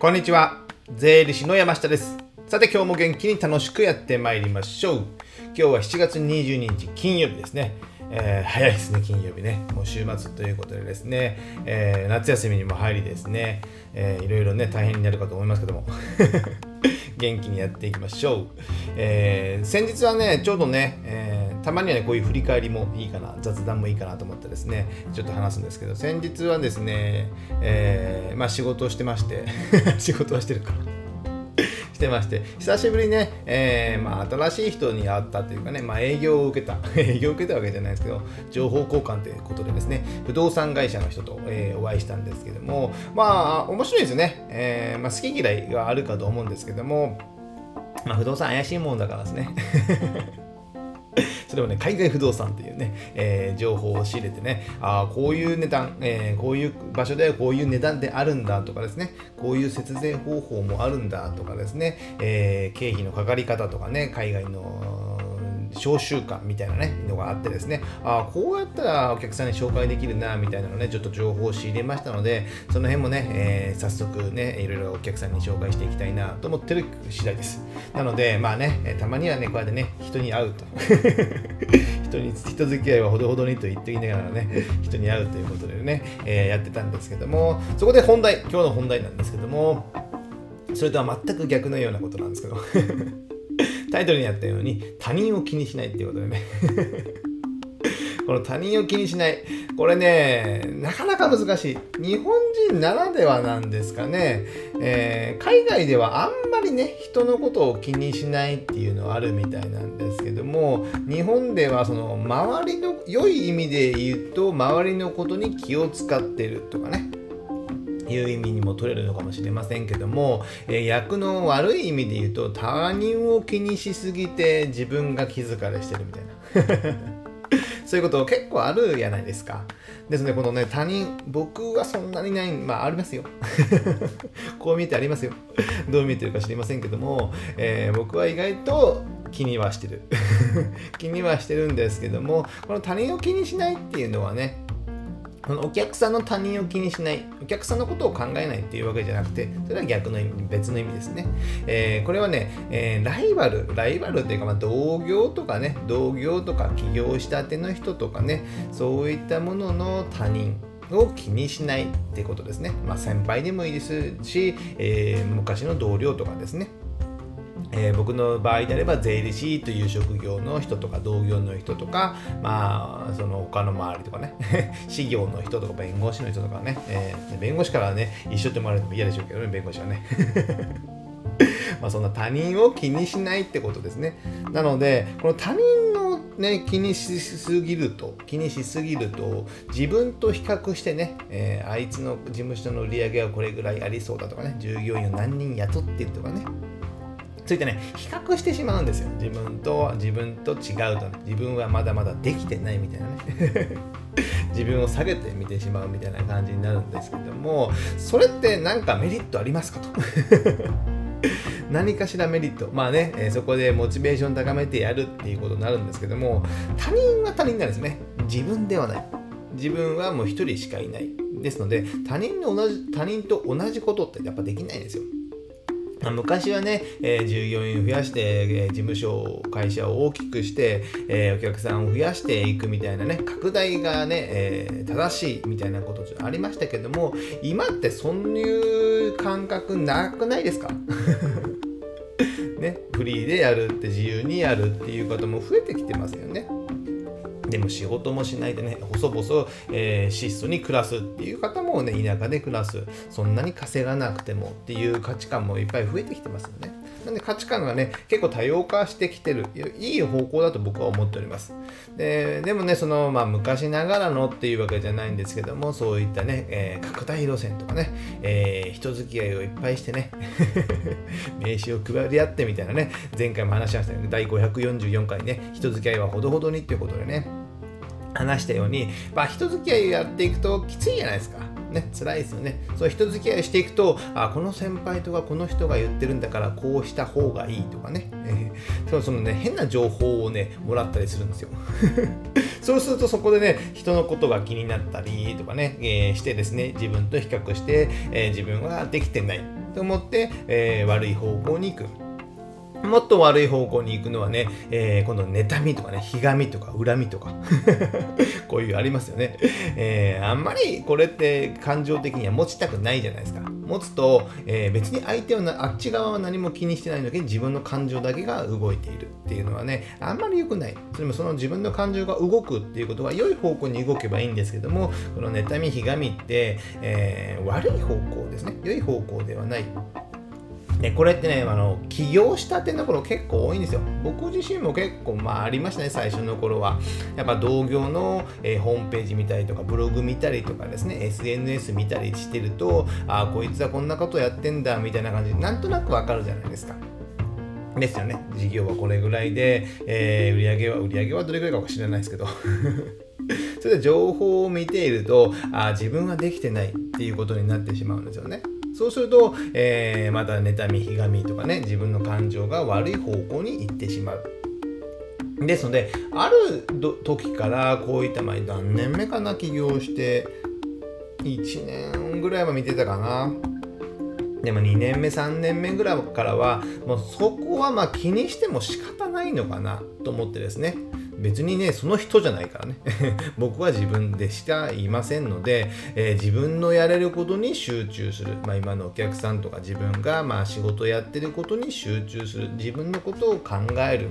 こんにちは。税理士の山下です。さて今日も元気に楽しくやってまいりましょう。今日は7月22日金曜日ですね。えー早いですね、金曜日ね。もう週末ということでですね、えー夏休みにも入りですね、えーいろいろね、大変になるかと思いますけども、元気にやっていきましょう。えー先日はね、ちょうどね、えーたまにはね、こういう振り返りもいいかな、雑談もいいかなと思ってですね、ちょっと話すんですけど、先日はですね、えーまあ仕事をしてまして、仕事はしてるか。らてまして久しぶりにね、えーまあ、新しい人に会ったというかね、まあ、営業を受けた。営業を受けたわけじゃないですけど情報交換ということでですね不動産会社の人と、えーお会いしたんですけどもまあ面白いですね、えーまあ、好き嫌いがあるかと思うんですけども、まあ、不動産怪しいもんだからですね。それをね、海外不動産っていうね、えー情報を仕入れてね、ああ、こういう値段、えーこういう場所ではこういう値段であるんだとかですね、こういう節税方法もあるんだとかですね、えー経費のかかり方とかね、海外の商習慣みたいなね、のがあってですね、ああ、こうやったらお客さんに紹介できるな、みたいなのね、ちょっと情報を仕入れましたので、その辺もね、えー早速ね、いろいろお客さんに紹介していきたいなと思ってる次第です。なので、まあね、たまにはね、こうやってね、人に会うと。人に人付き合いはほどほどにと言っていながらね、人に会うということでね、えーやってたんですけども、そこで本題、今日の本題なんですけども、それとは全く逆のようなことなんですけど、タイトルにあったように、他人を気にしないっていうことでね。この他人を気にしない。これね、なかなか難しい。日本人ならではなんですかね。えー海外ではあんまりね、人のことを気にしないっていうのはあるみたいなんですけども、日本ではその周りの、良い意味で言うと、周りのことに気を使ってるとかね。いう意味にも取れるのかもしれませんけども、えー役の悪い意味で言うと他人を気にしすぎて自分が気疲れしてるみたいな。そういうこと結構あるじゃないですか。ですねこのね他人僕はそんなにないまあありますよ。こう見えてありますよ。どう見えてるか知りませんけども、えー僕は意外と気にはしてる気にはしてるんですけどもこの他人を気にしないっていうのはねこのお客さんの他人を気にしない、お客さんのことを考えないっていうわけじゃなくて、それは逆の意味、別の意味ですね。えーこれはね、えーライバル、ライバルっていうか、まあ、同業とかね、同業とか起業したての人とかね、そういったものの他人。を気にしないってことですね。まあ、先輩でもいいですし、えー昔の同僚とかですね。えー僕の場合であれば税理士という職業の人とか同業の人とかまあその他の周りとかね 事業の人とか弁護士の人とかね、えー弁護士からね一緒って思われても嫌でしょうけどね弁護士はね。まあそんな他人を気にしないってことですね。なのでこの他人のね気にしすぎると気にしすぎると自分と比較してね、えーあいつの事務所の売り上げはこれぐらいありそうだとかね従業員を何人雇ってるとかねそういったね、比較してしまうんですよ。自分と、自分と違うとね、自分はまだまだできてないみたいなね。自分を下げて見てしまうみたいな感じになるんですけども、それって何かメリットありますかと。何かしらメリット。まあね、えそこでモチベーション高めてやるっていうことになるんですけども、他人は他人なんですね。自分ではない。自分はもう一人しかいない。ですので、他人の同じ、他人と同じことってやっぱできないんですよ。昔はね、えー従業員を増やして、えー事務所、会社を大きくして、えーお客さんを増やしていくみたいなね、拡大がね、え正しいみたいなことありましたけども、今ってそういう感覚なくないですか？ね、フリーでやるって自由にやるっていう方も増えてきてますよね。でも仕事もしないでね、細々、えー質素に暮らすっていう方もね、田舎で暮らす、そんなに稼がなくてもっていう価値観もいっぱい増えてきてますよね。なんで価値観がね、結構多様化してきてる、いい方向だと僕は思っております。ででもね、その、まあ、昔ながらのっていうわけじゃないんですけども、そういったね、えー拡大路線とかね、えー人付き合いをいっぱいしてね、名刺を配り合ってみたいなね、前回も話しましたけど、第544回ね、人付き合いはほどほどにっていうことでね、話したように、まあ、人付き合いをやっていくときついじゃないですか。ね、辛いですよね。そう人付き合いをしていくと、あ、この先輩とかこの人が言ってるんだから、こうした方がいいとかね、え ーそうそのね、変な情報をね、もらったりするんですよ。そうするとそこでね、人のことが気になったりとかね、えーしてですね、自分と比較して、えー自分はできてない。と思って、えー、悪い方向に行く。もっと悪い方向に行くのはね、えー、今度妬みとかね、ひがみとか恨みとか こういうありますよね、えー、あんまりこれって感情的には持ちたくないじゃないですか。持つと、えー、別に相手はなあっち側は何も気にしてないのに自分の感情だけが動いているっていうのはね、あんまり良くない。それもその自分の感情が動くっていうことは良い方向に動けばいいんですけども、この妬み、ひがみって、え悪い方向ですね。良い方向ではない。でこれってねあの起業したての頃結構多いんですよ。僕自身も結構まあありましたね最初の頃は。やっぱ同業の、えー、ホームページ見たりとかブログ見たりとかですね SNS 見たりしてるとああこいつはこんなことやってんだみたいな感じでなんとなくわかるじゃないですか。ですよね。事業はこれぐらいで、えー、売上は売上はどれぐらいか知らないですけど。それで情報を見ているとあ自分はできてないっていうことになってしまうんですよね。そうすると、えー、また妬みひがみとかね自分の感情が悪い方向に行ってしまう。ですのである時からこういったまあ何年目かな起業して1年ぐらいは見てたかな。でも2年目3年目ぐらいからはもうそこはまあ気にしても仕方ないのかなと思ってですね。別にねその人じゃないからね 僕は自分でしかいませんので、えー、自分のやれることに集中する、まあ、今のお客さんとか自分がまあ仕事やってることに集中する自分のことを考える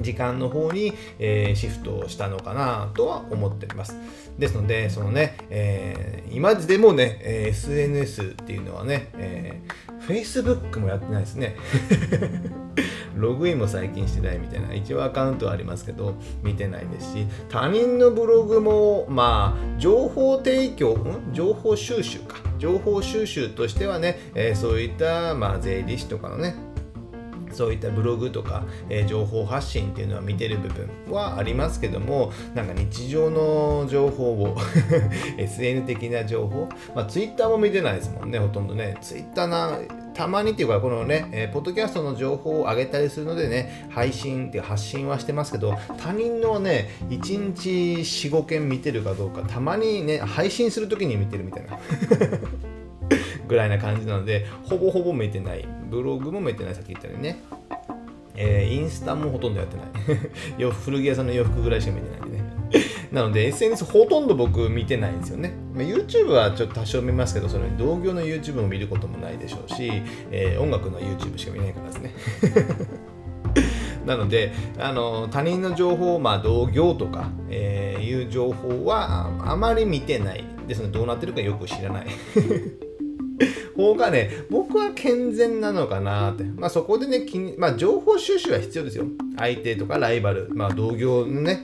時間の方に、えー、シフトをしたのかなとは思っております。ですので、そのね、えー、今でもね、え、SNS っていうのはね、えー、Facebook もやってないですね。ログインも最近してないみたいな、一応アカウントはありますけど、見てないですし、他人のブログも、まあ、情報提供、ん？情報収集か。情報収集としてはね、えー、そういった、まあ、税理士とかのね、そういったブログとか、えー、情報発信っていうのは見てる部分はありますけどもなんか日常の情報を SN 的な情報、まあ、Twitter も見てないですもんねほとんどね。Twitter なたまにっていうか、このね、えー、ポッドキャストの情報を上げたりするのでね、配信って発信はしてますけど、他人のね、1日4、5件見てるかどうか、たまにね、配信するときに見てるみたいな。ぐらいな感じなので、ほぼほぼ見てない。ブログも見てない、さっき言ったようにね。えー、インスタもほとんどやってない。古着屋さんの洋服ぐらいしか見てないんでね。なので SNS ほとんど僕見てないんですよね。まあ、YouTube はちょっと多少見ますけど、それ同業の YouTube も見ることもないでしょうし、えー、音楽の YouTube しか見ないからですね。なのであの他人の情報、まあ、同業とか、えー、いう情報はあまり見てないですのでどうなってるかよく知らない 方がね、僕は健全なのかなって。まあそこでね、まあ情報収集は必要ですよ。相手とかライバル、まあ同業のね、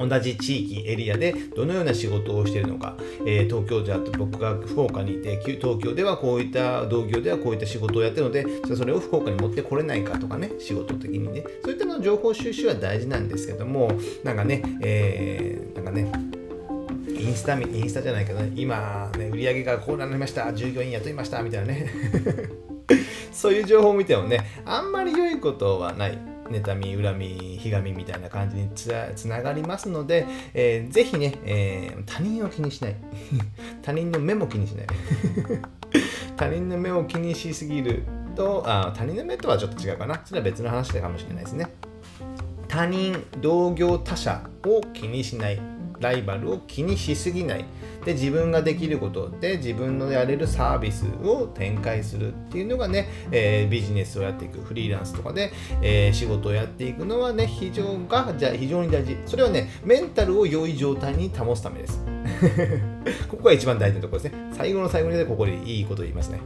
同じ地域、エリアでどのような仕事をしているのか、えー、東京じゃ僕が福岡にいて、東京ではこういった同業ではこういった仕事をやってるので、それを福岡に持ってこれないかとかね、仕事的にね、そういったの情報収集は大事なんですけども、なんかね、えー、なんかね、インスタ、インスタじゃないけどね、今、ね、売り上げがこうなりました、従業員雇いました、みたいなね。そういう情報を見てもね、あんまり良いことはない。妬み、恨み、ひがみみたいな感じにつながりますので、えー、ぜひね、えー、他人を気にしない。他人の目も気にしない。他人の目を気にしすぎるとあ、他人の目とはちょっと違うかな。それは別の話かもしれないですね。他人、同業他者を気にしない。ライバルを気にしすぎない。で自分ができることで自分のやれるサービスを展開するっていうのがね、えー、ビジネスをやっていくフリーランスとかで、えー、仕事をやっていくのはね非常がじゃ非常に大事。それはねメンタルを良い状態に保つためです。ここが一番大事なところですね。最後の最後にここでいいこと言いますね。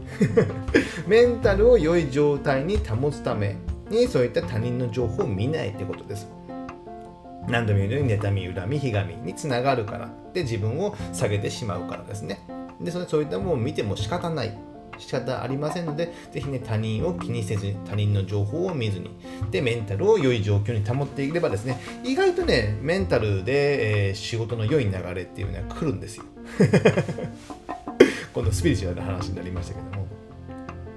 メンタルを良い状態に保つためにそういった他人の情報を見ないってことです。何度も言うように妬み恨みひがみにつながるからで自分を下げてしまうからですねでそれそういったものを見ても仕方ない仕方ありませんので、ぜひね、他人を気にせずに、他人の情報を見ずに、で、メンタルを良い状況に保っていればですね、意外とね、メンタルで、えー、仕事の良い流れっていうのは来るんですよ。今度スピリチュアルな話になりましたけども。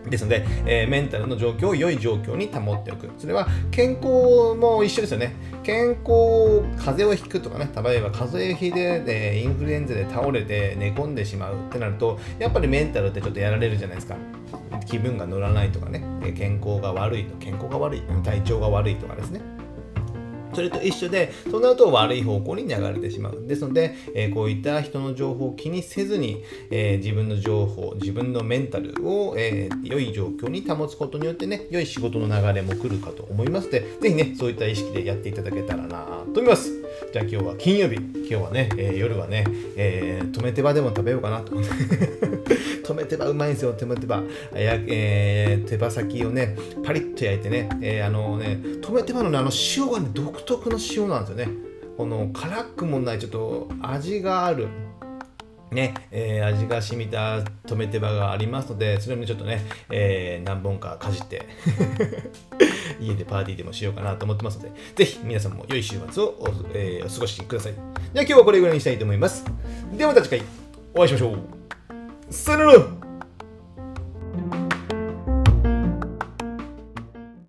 ですので、えー、メンタルの状況を良い状況に保っておく。それは健康も一緒ですよね。健康、風邪をひくとかね、例えば風邪ひいて、えー、インフルエンザで倒れて寝込んでしまうってなると、やっぱりメンタルってちょっとやられるじゃないですか。気分が乗らないとかね、健康が悪いと、健康が悪い、体調が悪いとかですね。それと一緒で、そうなると悪い方向に流れてしまう。ですので、えー、こういった人の情報を気にせずに、えー、自分の情報、自分のメンタルを、えー、良い状況に保つことによってね、良い仕事の流れも来るかと思いますので、ぜひね、そういった意識でやっていただけたらなと思います。じゃあ今日は金曜日、今日はね、えー、夜はね、えー、止めてばでも食べようかなと。止めてばうまいんですよ、止めてば。やえー、手羽先をね、パリッと焼いてね、えー、あのね、止めてばのね、あの塩がね、独特の塩なんですよね。この辛くもない、ちょっと味がある。ね、えー、味が染みた止め手羽がありますので、それもちょっとね、えー、何本かかじって 家でパーティーでもしようかなと思ってますので、ぜひ皆さんも良い週末をお,、えー、お過ごしください。では今日はこれぐらいにしたいと思います。ではまた次回お会いしましょう。さよなら